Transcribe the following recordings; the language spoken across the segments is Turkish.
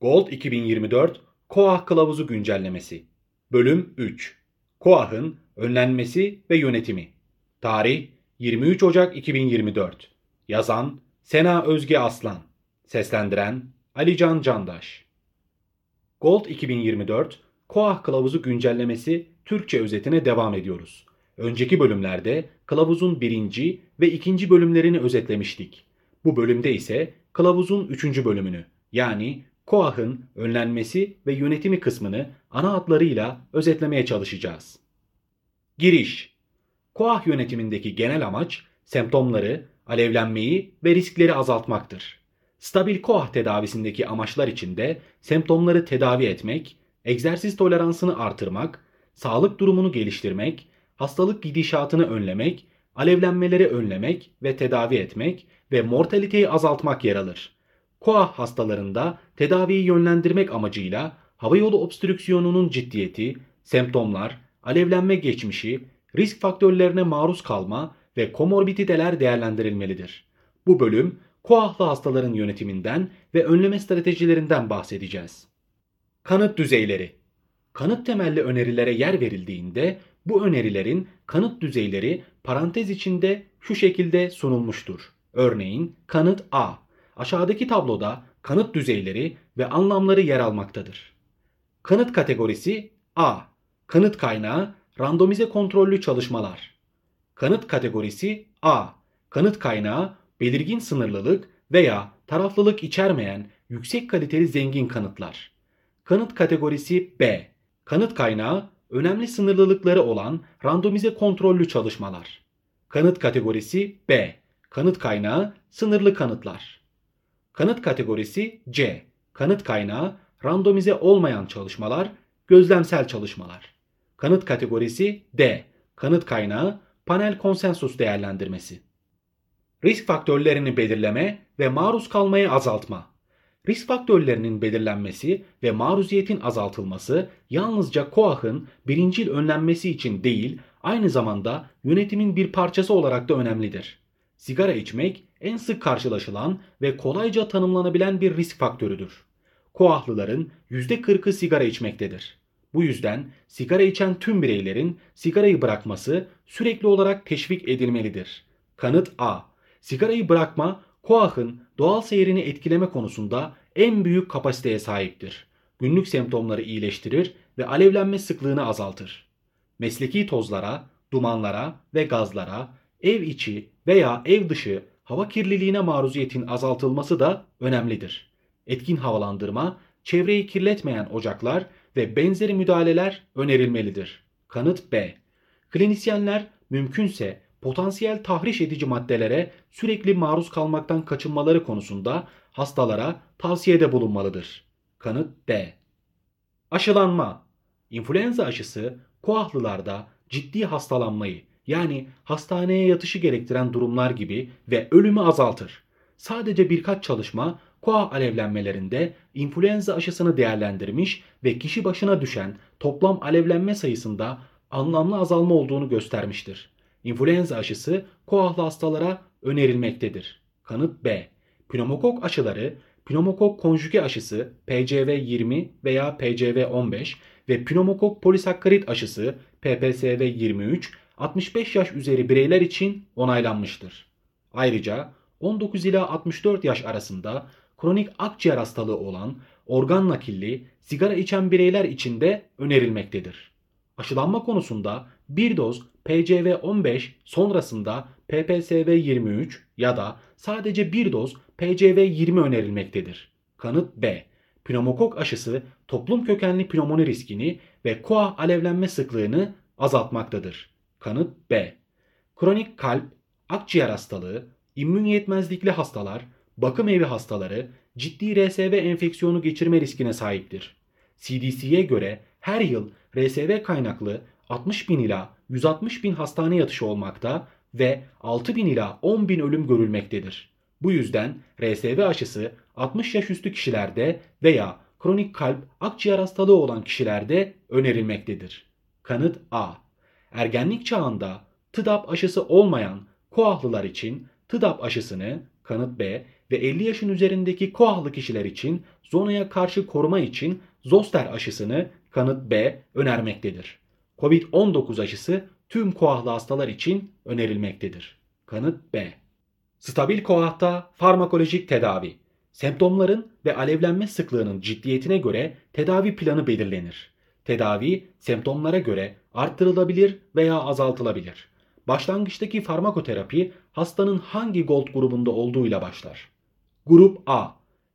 Gold 2024 KOAH Kılavuzu Güncellemesi. Bölüm 3 KOAH'ın önlenmesi ve yönetimi. Tarih 23 Ocak 2024 Yazan Sena Özge Aslan Seslendiren Alican Candaş Gold 2024 KOAH Kılavuzu Güncellemesi Türkçe özetine devam ediyoruz. Önceki bölümlerde kılavuzun birinci ve ikinci bölümlerini özetlemiştik. Bu bölümde ise kılavuzun üçüncü bölümünü yani KOAH'ın önlenmesi ve yönetimi kısmını ana hatlarıyla özetlemeye çalışacağız. Giriş KOAH yönetimindeki genel amaç semptomları, alevlenmeyi ve riskleri azaltmaktır. Stabil KOAH tedavisindeki amaçlar içinde semptomları tedavi etmek, egzersiz toleransını artırmak, sağlık durumunu geliştirmek, hastalık gidişatını önlemek, alevlenmeleri önlemek ve tedavi etmek ve mortaliteyi azaltmak yer alır. KOAH hastalarında tedaviyi yönlendirmek amacıyla havayolu obstrüksiyonunun ciddiyeti, semptomlar, alevlenme geçmişi, risk faktörlerine maruz kalma ve komorbiditeler değerlendirilmelidir. Bu bölüm KOAH'lı hastaların yönetiminden ve önleme stratejilerinden bahsedeceğiz. Kanıt düzeyleri Kanıt temelli önerilere yer verildiğinde bu önerilerin kanıt düzeyleri parantez içinde şu şekilde sunulmuştur. Örneğin kanıt A Aşağıdaki tabloda kanıt düzeyleri ve anlamları yer almaktadır. Kanıt kategorisi A. Kanıt kaynağı randomize kontrollü çalışmalar. Kanıt kategorisi A. Kanıt kaynağı belirgin sınırlılık veya taraflılık içermeyen yüksek kaliteli zengin kanıtlar. Kanıt kategorisi B. Kanıt kaynağı önemli sınırlılıkları olan randomize kontrollü çalışmalar. Kanıt kategorisi B. Kanıt kaynağı sınırlı kanıtlar. Kanıt kategorisi C. Kanıt kaynağı randomize olmayan çalışmalar, gözlemsel çalışmalar. Kanıt kategorisi D. Kanıt kaynağı panel konsensus değerlendirmesi. Risk faktörlerini belirleme ve maruz kalmayı azaltma. Risk faktörlerinin belirlenmesi ve maruziyetin azaltılması yalnızca KOAH'ın birincil önlenmesi için değil, aynı zamanda yönetimin bir parçası olarak da önemlidir. Sigara içmek en sık karşılaşılan ve kolayca tanımlanabilen bir risk faktörüdür. Koahlıların %40'ı sigara içmektedir. Bu yüzden sigara içen tüm bireylerin sigarayı bırakması sürekli olarak teşvik edilmelidir. Kanıt A. Sigarayı bırakma koahın doğal seyrini etkileme konusunda en büyük kapasiteye sahiptir. Günlük semptomları iyileştirir ve alevlenme sıklığını azaltır. Mesleki tozlara, dumanlara ve gazlara, ev içi veya ev dışı hava kirliliğine maruziyetin azaltılması da önemlidir. Etkin havalandırma, çevreyi kirletmeyen ocaklar ve benzeri müdahaleler önerilmelidir. Kanıt B. Klinisyenler mümkünse potansiyel tahriş edici maddelere sürekli maruz kalmaktan kaçınmaları konusunda hastalara tavsiyede bulunmalıdır. Kanıt D. Aşılanma İnfluenza aşısı koahlılarda ciddi hastalanmayı yani hastaneye yatışı gerektiren durumlar gibi ve ölümü azaltır. Sadece birkaç çalışma koa alevlenmelerinde influenza aşısını değerlendirmiş ve kişi başına düşen toplam alevlenme sayısında anlamlı azalma olduğunu göstermiştir. İnfluenza aşısı koahlı hastalara önerilmektedir. Kanıt B. Pneumokok aşıları, pneumokok konjüge aşısı PCV20 veya PCV15 ve pneumokok polisakkarit aşısı PPSV23 65 yaş üzeri bireyler için onaylanmıştır. Ayrıca 19 ila 64 yaş arasında kronik akciğer hastalığı olan organ nakilli sigara içen bireyler için de önerilmektedir. Aşılanma konusunda bir doz PCV15 sonrasında PPSV23 ya da sadece bir doz PCV20 önerilmektedir. Kanıt B. Pneumokok aşısı toplum kökenli pnömoni riskini ve koa alevlenme sıklığını azaltmaktadır. Kanıt B. Kronik kalp, akciğer hastalığı, immün yetmezlikli hastalar, bakım evi hastaları ciddi RSV enfeksiyonu geçirme riskine sahiptir. CDC'ye göre her yıl RSV kaynaklı 60 bin ila 160 bin hastane yatışı olmakta ve 6 bin ila 10 bin ölüm görülmektedir. Bu yüzden RSV aşısı 60 yaş üstü kişilerde veya kronik kalp akciğer hastalığı olan kişilerde önerilmektedir. Kanıt A. Ergenlik çağında TDAP aşısı olmayan koahlılar için TDAP aşısını kanıt B ve 50 yaşın üzerindeki koahlı kişiler için zonaya karşı koruma için zoster aşısını kanıt B önermektedir. Covid-19 aşısı tüm koahlı hastalar için önerilmektedir. Kanıt B. Stabil koahta farmakolojik tedavi. Semptomların ve alevlenme sıklığının ciddiyetine göre tedavi planı belirlenir. Tedavi semptomlara göre arttırılabilir veya azaltılabilir. Başlangıçtaki farmakoterapi hastanın hangi gold grubunda olduğuyla başlar. Grup A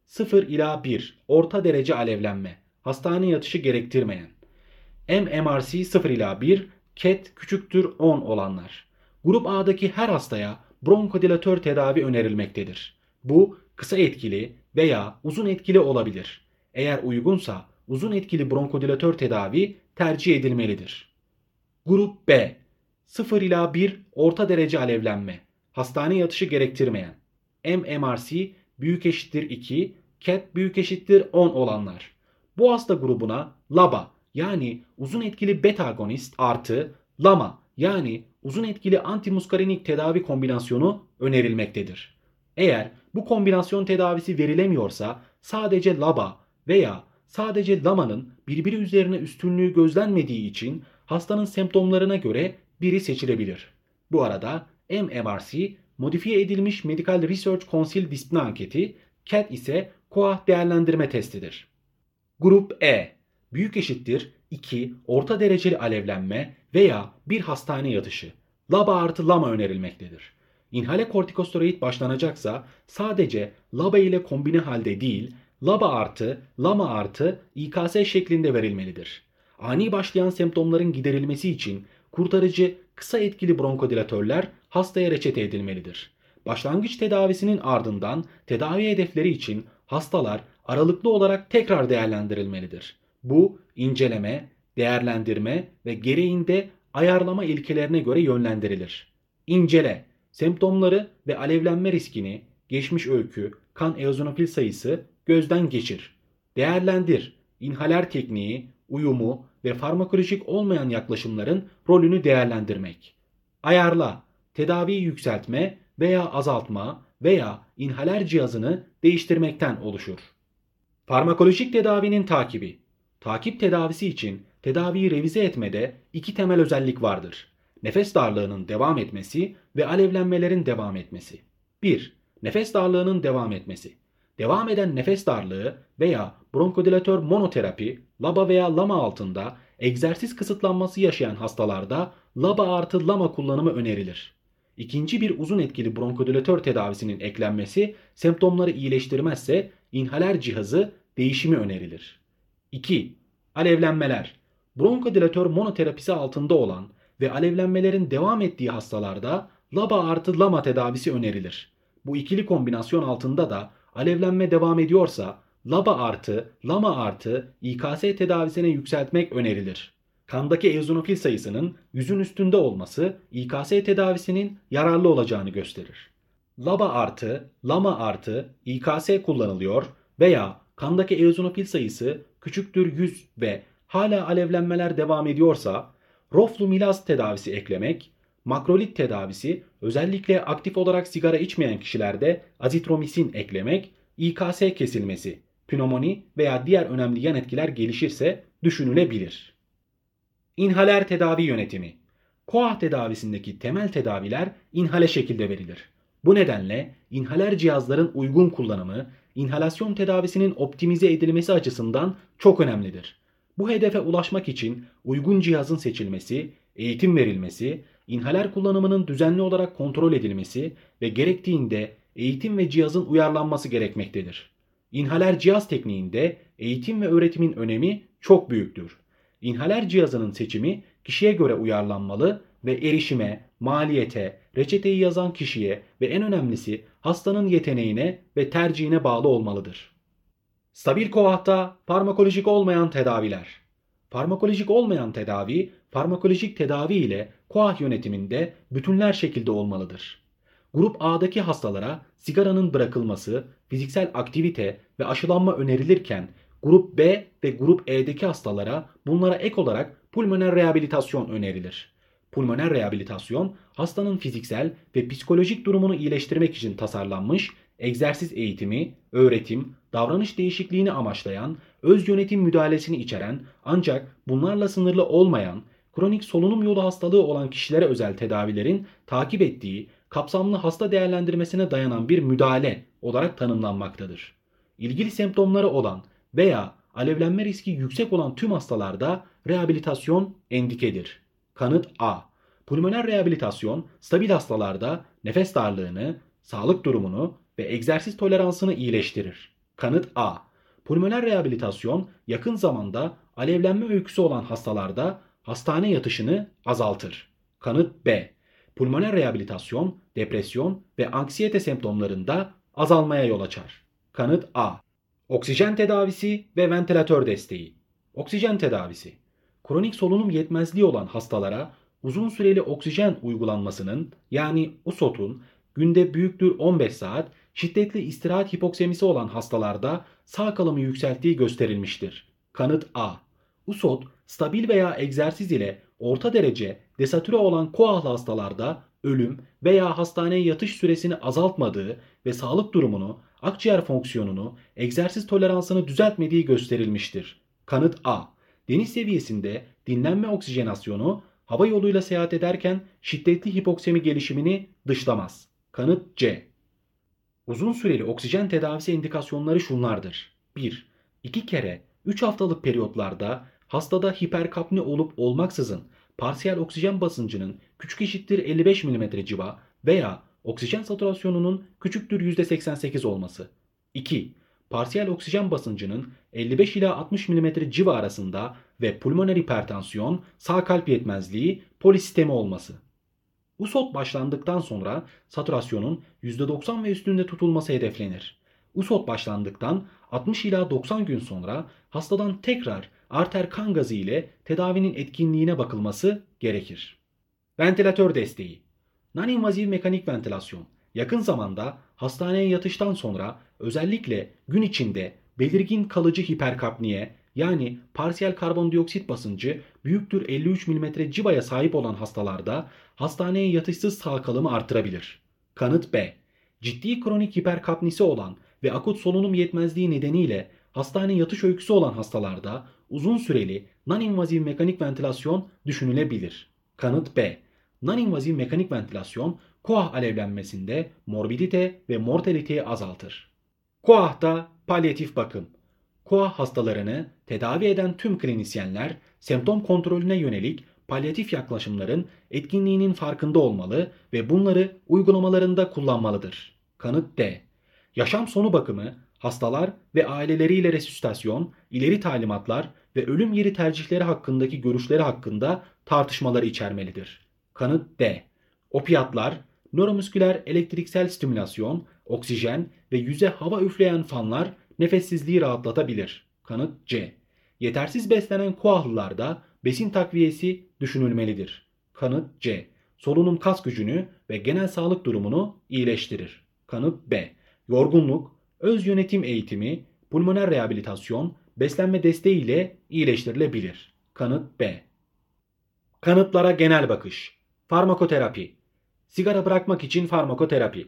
0 ila 1 orta derece alevlenme, hastane yatışı gerektirmeyen. MMRC 0 ila 1, CAT küçüktür 10 olanlar. Grup A'daki her hastaya bronkodilatör tedavi önerilmektedir. Bu kısa etkili veya uzun etkili olabilir. Eğer uygunsa uzun etkili bronkodilatör tedavi tercih edilmelidir. Grup B 0 ila 1 orta derece alevlenme, hastane yatışı gerektirmeyen. MMRC büyük eşittir 2, CAT büyük eşittir 10 olanlar. Bu hasta grubuna LABA yani uzun etkili beta agonist artı LAMA yani uzun etkili antimuskarinik tedavi kombinasyonu önerilmektedir. Eğer bu kombinasyon tedavisi verilemiyorsa sadece LABA veya sadece LAMA'nın birbiri üzerine üstünlüğü gözlenmediği için hastanın semptomlarına göre biri seçilebilir. Bu arada MMRC modifiye edilmiş Medical Research Council disiplin anketi, CAT ise koah değerlendirme testidir. Grup E büyük eşittir 2 orta dereceli alevlenme veya bir hastane yatışı. LABA artı LAMA önerilmektedir. İnhale kortikosteroid başlanacaksa sadece LABA ile kombine halde değil, LABA artı, LAMA artı İKS şeklinde verilmelidir. Ani başlayan semptomların giderilmesi için kurtarıcı kısa etkili bronkodilatörler hastaya reçete edilmelidir. Başlangıç tedavisinin ardından tedavi hedefleri için hastalar aralıklı olarak tekrar değerlendirilmelidir. Bu inceleme, değerlendirme ve gereğinde ayarlama ilkelerine göre yönlendirilir. İncele, semptomları ve alevlenme riskini, geçmiş öykü, kan eozinofil sayısı gözden geçir. Değerlendir, inhaler tekniği, uyumu ve farmakolojik olmayan yaklaşımların rolünü değerlendirmek. Ayarla, tedaviyi yükseltme veya azaltma veya inhaler cihazını değiştirmekten oluşur. Farmakolojik tedavinin takibi. Takip tedavisi için tedaviyi revize etmede iki temel özellik vardır. Nefes darlığının devam etmesi ve alevlenmelerin devam etmesi. 1. Nefes darlığının devam etmesi. Devam eden nefes darlığı veya bronkodilatör monoterapi LABA veya LAMA altında egzersiz kısıtlanması yaşayan hastalarda LABA artı LAMA kullanımı önerilir. İkinci bir uzun etkili bronkodilatör tedavisinin eklenmesi semptomları iyileştirmezse inhaler cihazı değişimi önerilir. 2. Alevlenmeler. Bronkodilatör monoterapisi altında olan ve alevlenmelerin devam ettiği hastalarda LABA artı LAMA tedavisi önerilir. Bu ikili kombinasyon altında da alevlenme devam ediyorsa LABA artı, LAMA artı İKS tedavisine yükseltmek önerilir. Kandaki eozinofil sayısının yüzün üstünde olması İKS tedavisinin yararlı olacağını gösterir. LABA artı, LAMA artı İKS kullanılıyor veya kandaki eozinofil sayısı küçüktür 100 ve hala alevlenmeler devam ediyorsa roflumilaz tedavisi eklemek, makrolit tedavisi özellikle aktif olarak sigara içmeyen kişilerde azitromisin eklemek, İKS kesilmesi, pnömoni veya diğer önemli yan etkiler gelişirse düşünülebilir. İnhaler tedavi yönetimi Koah tedavisindeki temel tedaviler inhale şekilde verilir. Bu nedenle inhaler cihazların uygun kullanımı, inhalasyon tedavisinin optimize edilmesi açısından çok önemlidir. Bu hedefe ulaşmak için uygun cihazın seçilmesi, eğitim verilmesi, inhaler kullanımının düzenli olarak kontrol edilmesi ve gerektiğinde eğitim ve cihazın uyarlanması gerekmektedir. İnhaler cihaz tekniğinde eğitim ve öğretimin önemi çok büyüktür. İnhaler cihazının seçimi kişiye göre uyarlanmalı ve erişime, maliyete, reçeteyi yazan kişiye ve en önemlisi hastanın yeteneğine ve tercihine bağlı olmalıdır. Stabil koahta farmakolojik olmayan tedaviler. Farmakolojik olmayan tedavi, farmakolojik tedavi ile koah yönetiminde bütünler şekilde olmalıdır. Grup A'daki hastalara sigaranın bırakılması, fiziksel aktivite ve aşılanma önerilirken grup B ve grup E'deki hastalara bunlara ek olarak pulmoner rehabilitasyon önerilir. Pulmoner rehabilitasyon hastanın fiziksel ve psikolojik durumunu iyileştirmek için tasarlanmış egzersiz eğitimi, öğretim, davranış değişikliğini amaçlayan, öz yönetim müdahalesini içeren ancak bunlarla sınırlı olmayan, kronik solunum yolu hastalığı olan kişilere özel tedavilerin takip ettiği kapsamlı hasta değerlendirmesine dayanan bir müdahale olarak tanımlanmaktadır. İlgili semptomları olan veya alevlenme riski yüksek olan tüm hastalarda rehabilitasyon endikedir. Kanıt A. Pulmoner rehabilitasyon stabil hastalarda nefes darlığını, sağlık durumunu ve egzersiz toleransını iyileştirir. Kanıt A. Pulmoner rehabilitasyon yakın zamanda alevlenme öyküsü olan hastalarda hastane yatışını azaltır. Kanıt B. Pulmoner rehabilitasyon, depresyon ve anksiyete semptomlarında azalmaya yol açar. Kanıt A. Oksijen tedavisi ve ventilatör desteği. Oksijen tedavisi. Kronik solunum yetmezliği olan hastalara uzun süreli oksijen uygulanmasının yani USOT'un günde büyüktür 15 saat şiddetli istirahat hipoksemisi olan hastalarda sağ kalımı yükselttiği gösterilmiştir. Kanıt A. USOT stabil veya egzersiz ile orta derece desatüre olan koahlı hastalarda ölüm veya hastaneye yatış süresini azaltmadığı ve sağlık durumunu, akciğer fonksiyonunu, egzersiz toleransını düzeltmediği gösterilmiştir. Kanıt A. Deniz seviyesinde dinlenme oksijenasyonu hava yoluyla seyahat ederken şiddetli hipoksemi gelişimini dışlamaz. Kanıt C. Uzun süreli oksijen tedavisi indikasyonları şunlardır. 1. 2 kere 3 haftalık periyotlarda hastada hiperkapni olup olmaksızın parsiyel oksijen basıncının küçük eşittir 55 mm civa veya oksijen saturasyonunun küçüktür %88 olması. 2. Parsiyel oksijen basıncının 55 ila 60 mm civa arasında ve pulmoner hipertansiyon, sağ kalp yetmezliği, polisistemi olması. USOT başlandıktan sonra saturasyonun %90 ve üstünde tutulması hedeflenir. USOT başlandıktan 60 ila 90 gün sonra hastadan tekrar arter kan gazı ile tedavinin etkinliğine bakılması gerekir. Ventilatör desteği Non-invaziv mekanik ventilasyon yakın zamanda hastaneye yatıştan sonra özellikle gün içinde belirgin kalıcı hiperkapniye yani parsiyel karbondioksit basıncı büyüktür 53 mm civaya sahip olan hastalarda hastaneye yatışsız sağ kalımı artırabilir. Kanıt B. Ciddi kronik hiperkapnisi olan ve akut solunum yetmezliği nedeniyle hastane yatış öyküsü olan hastalarda uzun süreli non-invaziv mekanik ventilasyon düşünülebilir. Kanıt B. Non-invaziv mekanik ventilasyon koah alevlenmesinde morbidite ve mortaliteyi azaltır. Koah'ta palyatif bakım KOAH hastalarını tedavi eden tüm klinisyenler semptom kontrolüne yönelik palyatif yaklaşımların etkinliğinin farkında olmalı ve bunları uygulamalarında kullanmalıdır. Kanıt D. Yaşam sonu bakımı, hastalar ve aileleriyle resüsitasyon, ileri talimatlar ve ölüm yeri tercihleri hakkındaki görüşleri hakkında tartışmaları içermelidir. Kanıt D. Opiatlar, nöromüsküler elektriksel stimülasyon, oksijen ve yüze hava üfleyen fanlar nefessizliği rahatlatabilir. Kanıt C. Yetersiz beslenen koahlılarda besin takviyesi düşünülmelidir. Kanıt C. Solunum kas gücünü ve genel sağlık durumunu iyileştirir. Kanıt B. Yorgunluk, öz yönetim eğitimi, pulmoner rehabilitasyon, beslenme desteği ile iyileştirilebilir. Kanıt B. Kanıtlara genel bakış. Farmakoterapi. Sigara bırakmak için farmakoterapi.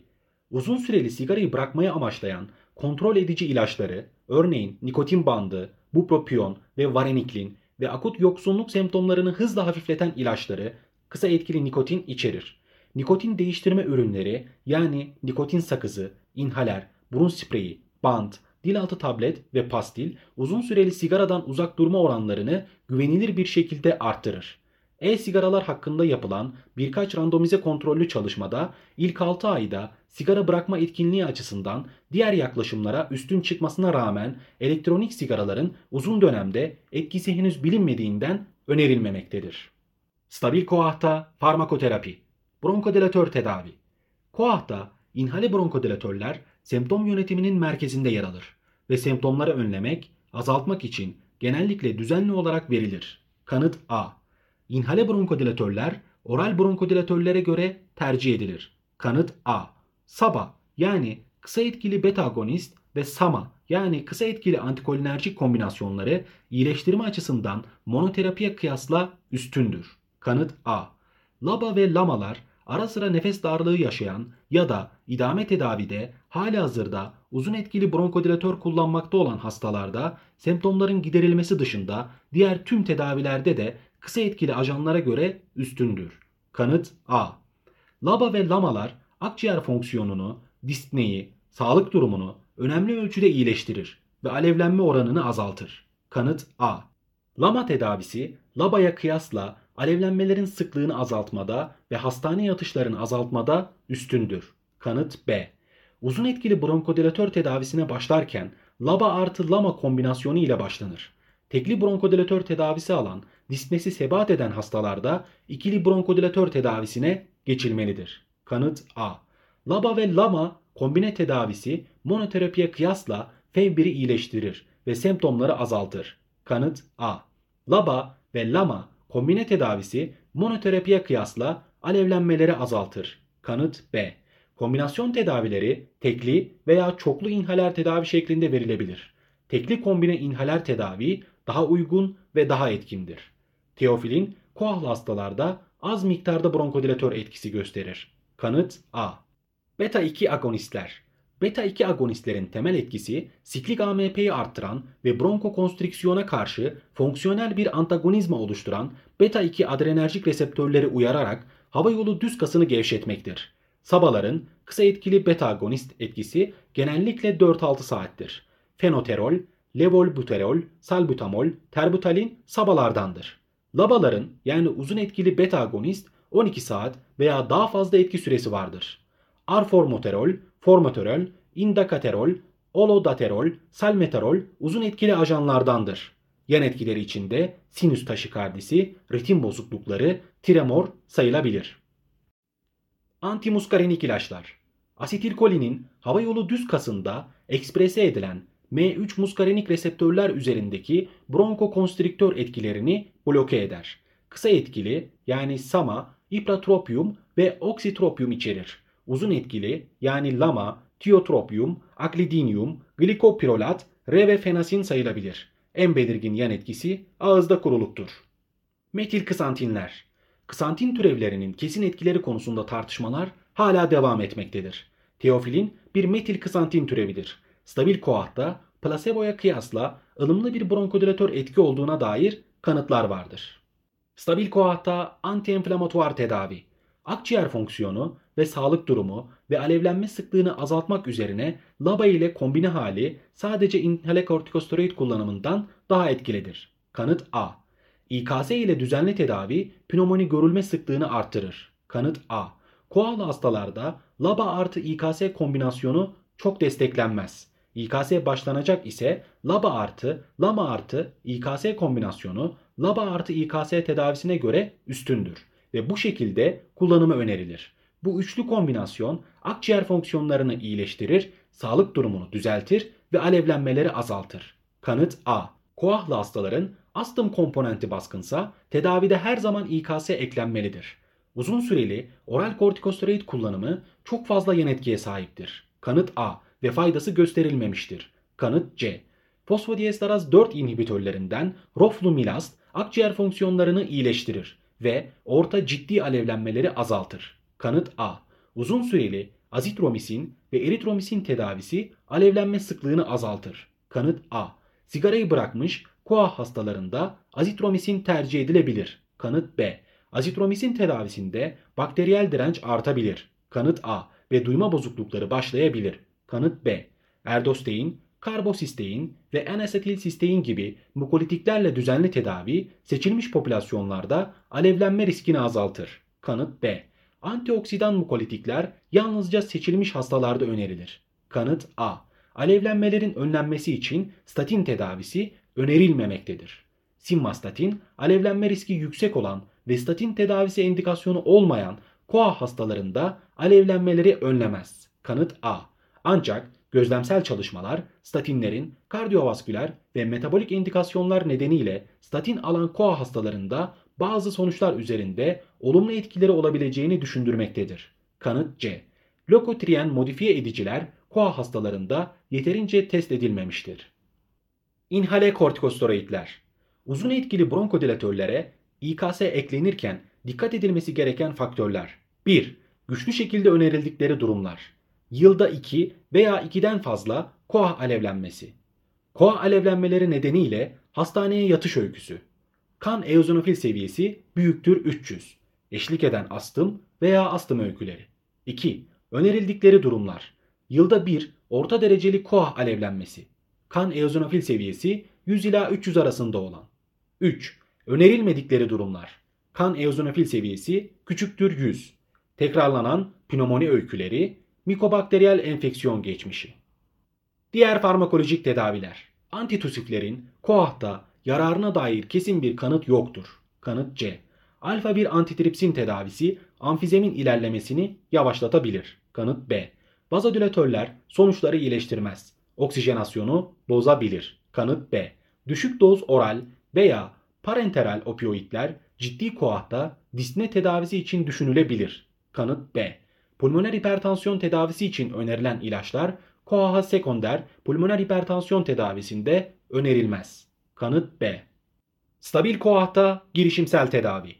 Uzun süreli sigarayı bırakmayı amaçlayan kontrol edici ilaçları, örneğin nikotin bandı, bupropion ve vareniklin ve akut yoksunluk semptomlarını hızla hafifleten ilaçları kısa etkili nikotin içerir. Nikotin değiştirme ürünleri yani nikotin sakızı, inhaler, burun spreyi, bant, dil altı tablet ve pastil uzun süreli sigaradan uzak durma oranlarını güvenilir bir şekilde arttırır. E-sigaralar hakkında yapılan birkaç randomize kontrollü çalışmada ilk 6 ayda sigara bırakma etkinliği açısından diğer yaklaşımlara üstün çıkmasına rağmen elektronik sigaraların uzun dönemde etkisi henüz bilinmediğinden önerilmemektedir. Stabil koahta farmakoterapi, bronkodilatör tedavi. Koahta inhale bronkodilatörler semptom yönetiminin merkezinde yer alır ve semptomları önlemek, azaltmak için genellikle düzenli olarak verilir. Kanıt A. İnhale bronkodilatörler oral bronkodilatörlere göre tercih edilir. Kanıt A. SABA yani kısa etkili beta agonist ve SAMA yani kısa etkili antikolinerjik kombinasyonları iyileştirme açısından monoterapiye kıyasla üstündür. Kanıt A. LABA ve LAMA'lar ara sıra nefes darlığı yaşayan ya da idame tedavide hali hazırda uzun etkili bronkodilatör kullanmakta olan hastalarda semptomların giderilmesi dışında diğer tüm tedavilerde de kısa etkili ajanlara göre üstündür. Kanıt A. LABA ve LAMA'lar akciğer fonksiyonunu, dispneyi, sağlık durumunu önemli ölçüde iyileştirir ve alevlenme oranını azaltır. Kanıt A. Lama tedavisi LABA'ya kıyasla alevlenmelerin sıklığını azaltmada ve hastane yatışlarını azaltmada üstündür. Kanıt B. Uzun etkili bronkodilatör tedavisine başlarken LABA artı LAMA kombinasyonu ile başlanır. Tekli bronkodilatör tedavisi alan dispnesi sebat eden hastalarda ikili bronkodilatör tedavisine geçilmelidir. Kanıt A. LABA ve LAMA kombine tedavisi monoterapiye kıyasla FEV1'i iyileştirir ve semptomları azaltır. Kanıt A. LABA ve LAMA kombine tedavisi monoterapiye kıyasla alevlenmeleri azaltır. Kanıt B. Kombinasyon tedavileri tekli veya çoklu inhaler tedavi şeklinde verilebilir. Tekli kombine inhaler tedavi daha uygun ve daha etkindir. Teofilin koahlı hastalarda az miktarda bronkodilatör etkisi gösterir. Kanıt A. Beta 2 agonistler. Beta 2 agonistlerin temel etkisi siklik AMP'yi arttıran ve bronkokonstrüksiyona karşı fonksiyonel bir antagonizma oluşturan beta 2 adrenerjik reseptörleri uyararak hava yolu düz kasını gevşetmektir. Sabaların kısa etkili beta agonist etkisi genellikle 4-6 saattir. Fenoterol, levolbuterol, salbutamol, terbutalin sabalardandır. Labaların yani uzun etkili beta agonist 12 saat veya daha fazla etki süresi vardır. Arformoterol, formoterol, indakaterol, olodaterol, salmeterol uzun etkili ajanlardandır. Yan etkileri içinde sinüs taşikardisi, ritim bozuklukları, tremor sayılabilir. Antimuskarenik ilaçlar. Asetilkolinin hava yolu düz kasında eksprese edilen M3 muskarenik reseptörler üzerindeki bronkokonstriktör etkilerini bloke eder. Kısa etkili yani SAMA, ipratropium ve oksitropium içerir. Uzun etkili yani LAMA, tiotropium, aklidinium, glikopirolat, revefenasin sayılabilir. En belirgin yan etkisi ağızda kuruluktur. Metil kısantinler. Kısantin türevlerinin kesin etkileri konusunda tartışmalar hala devam etmektedir. Teofilin bir metil kısantin türevidir. Stabil koahta plaseboya kıyasla ılımlı bir bronkodilatör etki olduğuna dair kanıtlar vardır. Stabil koahta antienflamatuar tedavi, akciğer fonksiyonu ve sağlık durumu ve alevlenme sıklığını azaltmak üzerine LABA ile kombine hali sadece inhale kortikosteroid kullanımından daha etkilidir. Kanıt A. İKS ile düzenli tedavi pnömoni görülme sıklığını arttırır. Kanıt A. Koala hastalarda LABA artı İKS kombinasyonu çok desteklenmez. İKS başlanacak ise LABA artı, LAMA artı İKS kombinasyonu LABA artı İKS tedavisine göre üstündür ve bu şekilde kullanımı önerilir. Bu üçlü kombinasyon akciğer fonksiyonlarını iyileştirir, sağlık durumunu düzeltir ve alevlenmeleri azaltır. Kanıt A. Koahlı hastaların astım komponenti baskınsa tedavide her zaman İKS eklenmelidir. Uzun süreli oral kortikosteroid kullanımı çok fazla yan etkiye sahiptir. Kanıt A ve faydası gösterilmemiştir. Kanıt C. Fosfodiesteraz 4 inhibitörlerinden roflumilast akciğer fonksiyonlarını iyileştirir ve orta ciddi alevlenmeleri azaltır. Kanıt A. Uzun süreli azitromisin ve eritromisin tedavisi alevlenme sıklığını azaltır. Kanıt A. Sigarayı bırakmış koa hastalarında azitromisin tercih edilebilir. Kanıt B. Azitromisin tedavisinde bakteriyel direnç artabilir. Kanıt A ve duyma bozuklukları başlayabilir. Kanıt B. Erdostein, karbosistein ve N-asetilsistein gibi mukolitiklerle düzenli tedavi seçilmiş popülasyonlarda alevlenme riskini azaltır. Kanıt B. Antioksidan mukolitikler yalnızca seçilmiş hastalarda önerilir. Kanıt A. Alevlenmelerin önlenmesi için statin tedavisi önerilmemektedir. Simvastatin, alevlenme riski yüksek olan ve statin tedavisi indikasyonu olmayan koa hastalarında alevlenmeleri önlemez. Kanıt A. Ancak gözlemsel çalışmalar statinlerin kardiyovasküler ve metabolik indikasyonlar nedeniyle statin alan koa hastalarında bazı sonuçlar üzerinde olumlu etkileri olabileceğini düşündürmektedir. Kanıt C. Lokotrien modifiye ediciler koa hastalarında yeterince test edilmemiştir. İnhale kortikosteroidler Uzun etkili bronkodilatörlere İKS eklenirken dikkat edilmesi gereken faktörler 1. Güçlü şekilde önerildikleri durumlar. Yılda 2 veya 2'den fazla koa alevlenmesi. Koa alevlenmeleri nedeniyle hastaneye yatış öyküsü. Kan eozinofil seviyesi büyüktür 300. Eşlik eden astım veya astım öyküleri. 2. Önerildikleri durumlar. Yılda 1 orta dereceli koa alevlenmesi. Kan eozinofil seviyesi 100 ila 300 arasında olan. 3. Önerilmedikleri durumlar. Kan eozinofil seviyesi küçüktür 100. Tekrarlanan pnömoni öyküleri, mikobakteriyel enfeksiyon geçmişi. Diğer farmakolojik tedaviler. Antitusiflerin koahta yararına dair kesin bir kanıt yoktur. Kanıt C. Alfa 1 antitripsin tedavisi amfizemin ilerlemesini yavaşlatabilir. Kanıt B. Vazodilatörler sonuçları iyileştirmez. Oksijenasyonu bozabilir. Kanıt B. Düşük doz oral veya parenteral opioidler ciddi koahta disne tedavisi için düşünülebilir. Kanıt B. Pulmoner hipertansiyon tedavisi için önerilen ilaçlar koaha sekonder pulmoner hipertansiyon tedavisinde önerilmez. Kanıt B. Stabil koahta girişimsel tedavi.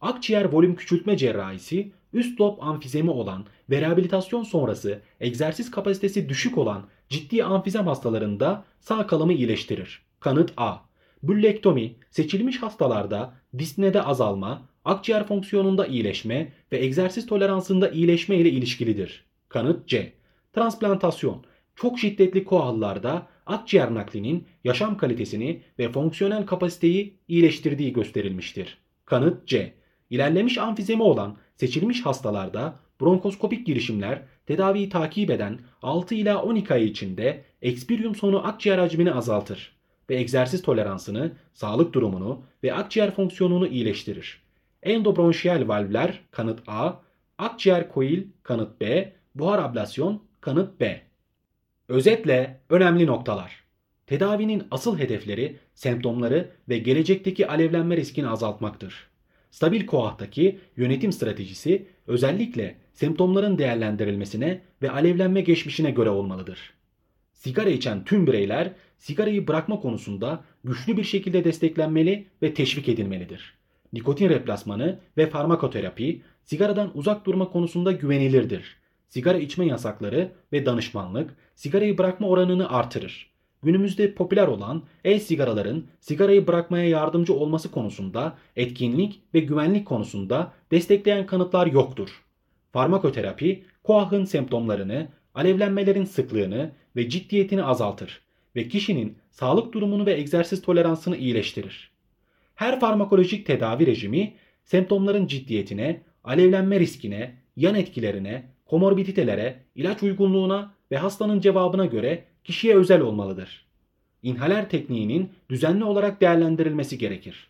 Akciğer volüm küçültme cerrahisi üst lob amfizemi olan ve rehabilitasyon sonrası egzersiz kapasitesi düşük olan ciddi amfizem hastalarında sağ kalımı iyileştirir. Kanıt A. Büllektomi seçilmiş hastalarda disnede azalma, akciğer fonksiyonunda iyileşme ve egzersiz toleransında iyileşme ile ilişkilidir. Kanıt C. Transplantasyon çok şiddetli koallarda akciğer naklinin yaşam kalitesini ve fonksiyonel kapasiteyi iyileştirdiği gösterilmiştir. Kanıt C. İlerlemiş amfizemi olan seçilmiş hastalarda bronkoskopik girişimler tedaviyi takip eden 6 ila 12 ay içinde ekspirium sonu akciğer hacmini azaltır ve egzersiz toleransını, sağlık durumunu ve akciğer fonksiyonunu iyileştirir. Endobronşiyel valvler kanıt A, akciğer koil kanıt B, buhar ablasyon kanıt B. Özetle önemli noktalar. Tedavinin asıl hedefleri semptomları ve gelecekteki alevlenme riskini azaltmaktır. Stabil koahtaki yönetim stratejisi özellikle semptomların değerlendirilmesine ve alevlenme geçmişine göre olmalıdır. Sigara içen tüm bireyler sigarayı bırakma konusunda güçlü bir şekilde desteklenmeli ve teşvik edilmelidir. Nikotin replasmanı ve farmakoterapi sigaradan uzak durma konusunda güvenilirdir. Sigara içme yasakları ve danışmanlık sigarayı bırakma oranını artırır. Günümüzde popüler olan e-sigaraların sigarayı bırakmaya yardımcı olması konusunda etkinlik ve güvenlik konusunda destekleyen kanıtlar yoktur. Farmakoterapi, koahın semptomlarını, alevlenmelerin sıklığını ve ciddiyetini azaltır ve kişinin sağlık durumunu ve egzersiz toleransını iyileştirir. Her farmakolojik tedavi rejimi semptomların ciddiyetine, alevlenme riskine, yan etkilerine, komorbiditelere, ilaç uygunluğuna ve hastanın cevabına göre kişiye özel olmalıdır. İnhaler tekniğinin düzenli olarak değerlendirilmesi gerekir.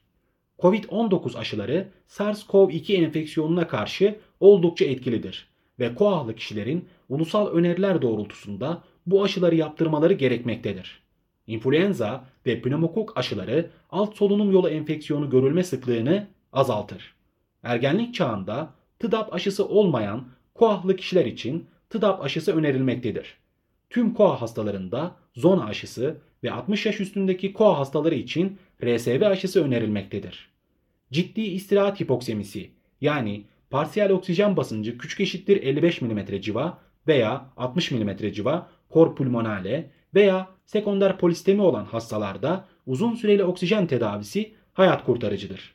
Covid-19 aşıları SARS-CoV-2 enfeksiyonuna karşı oldukça etkilidir ve koahlı kişilerin ulusal öneriler doğrultusunda bu aşıları yaptırmaları gerekmektedir. İnfluenza ve pneumokok aşıları alt solunum yolu enfeksiyonu görülme sıklığını azaltır. Ergenlik çağında TDAP aşısı olmayan koahlı kişiler için TDAP aşısı önerilmektedir. Tüm koa hastalarında zona aşısı ve 60 yaş üstündeki koa hastaları için RSV aşısı önerilmektedir. Ciddi istirahat hipoksemisi yani parsiyel oksijen basıncı küçük eşittir 55 mm civa veya 60 mm civa kor pulmonale veya sekonder polistemi olan hastalarda uzun süreli oksijen tedavisi hayat kurtarıcıdır.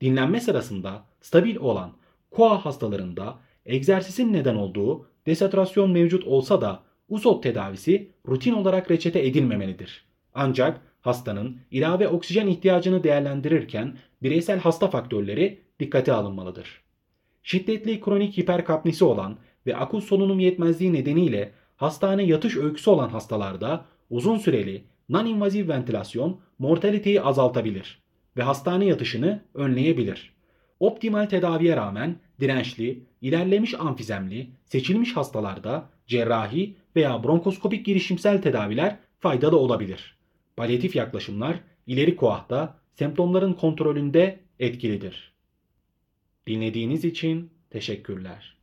Dinlenme sırasında stabil olan koa hastalarında egzersizin neden olduğu desaturasyon mevcut olsa da uzot tedavisi rutin olarak reçete edilmemelidir. Ancak hastanın ilave oksijen ihtiyacını değerlendirirken bireysel hasta faktörleri dikkate alınmalıdır. Şiddetli kronik hiperkapnisi olan ve akut solunum yetmezliği nedeniyle hastane yatış öyküsü olan hastalarda uzun süreli non-invaziv ventilasyon mortaliteyi azaltabilir ve hastane yatışını önleyebilir. Optimal tedaviye rağmen dirençli, ilerlemiş amfizemli, seçilmiş hastalarda cerrahi veya bronkoskopik girişimsel tedaviler faydalı olabilir. Palyatif yaklaşımlar ileri koahta semptomların kontrolünde etkilidir. Dinlediğiniz için teşekkürler.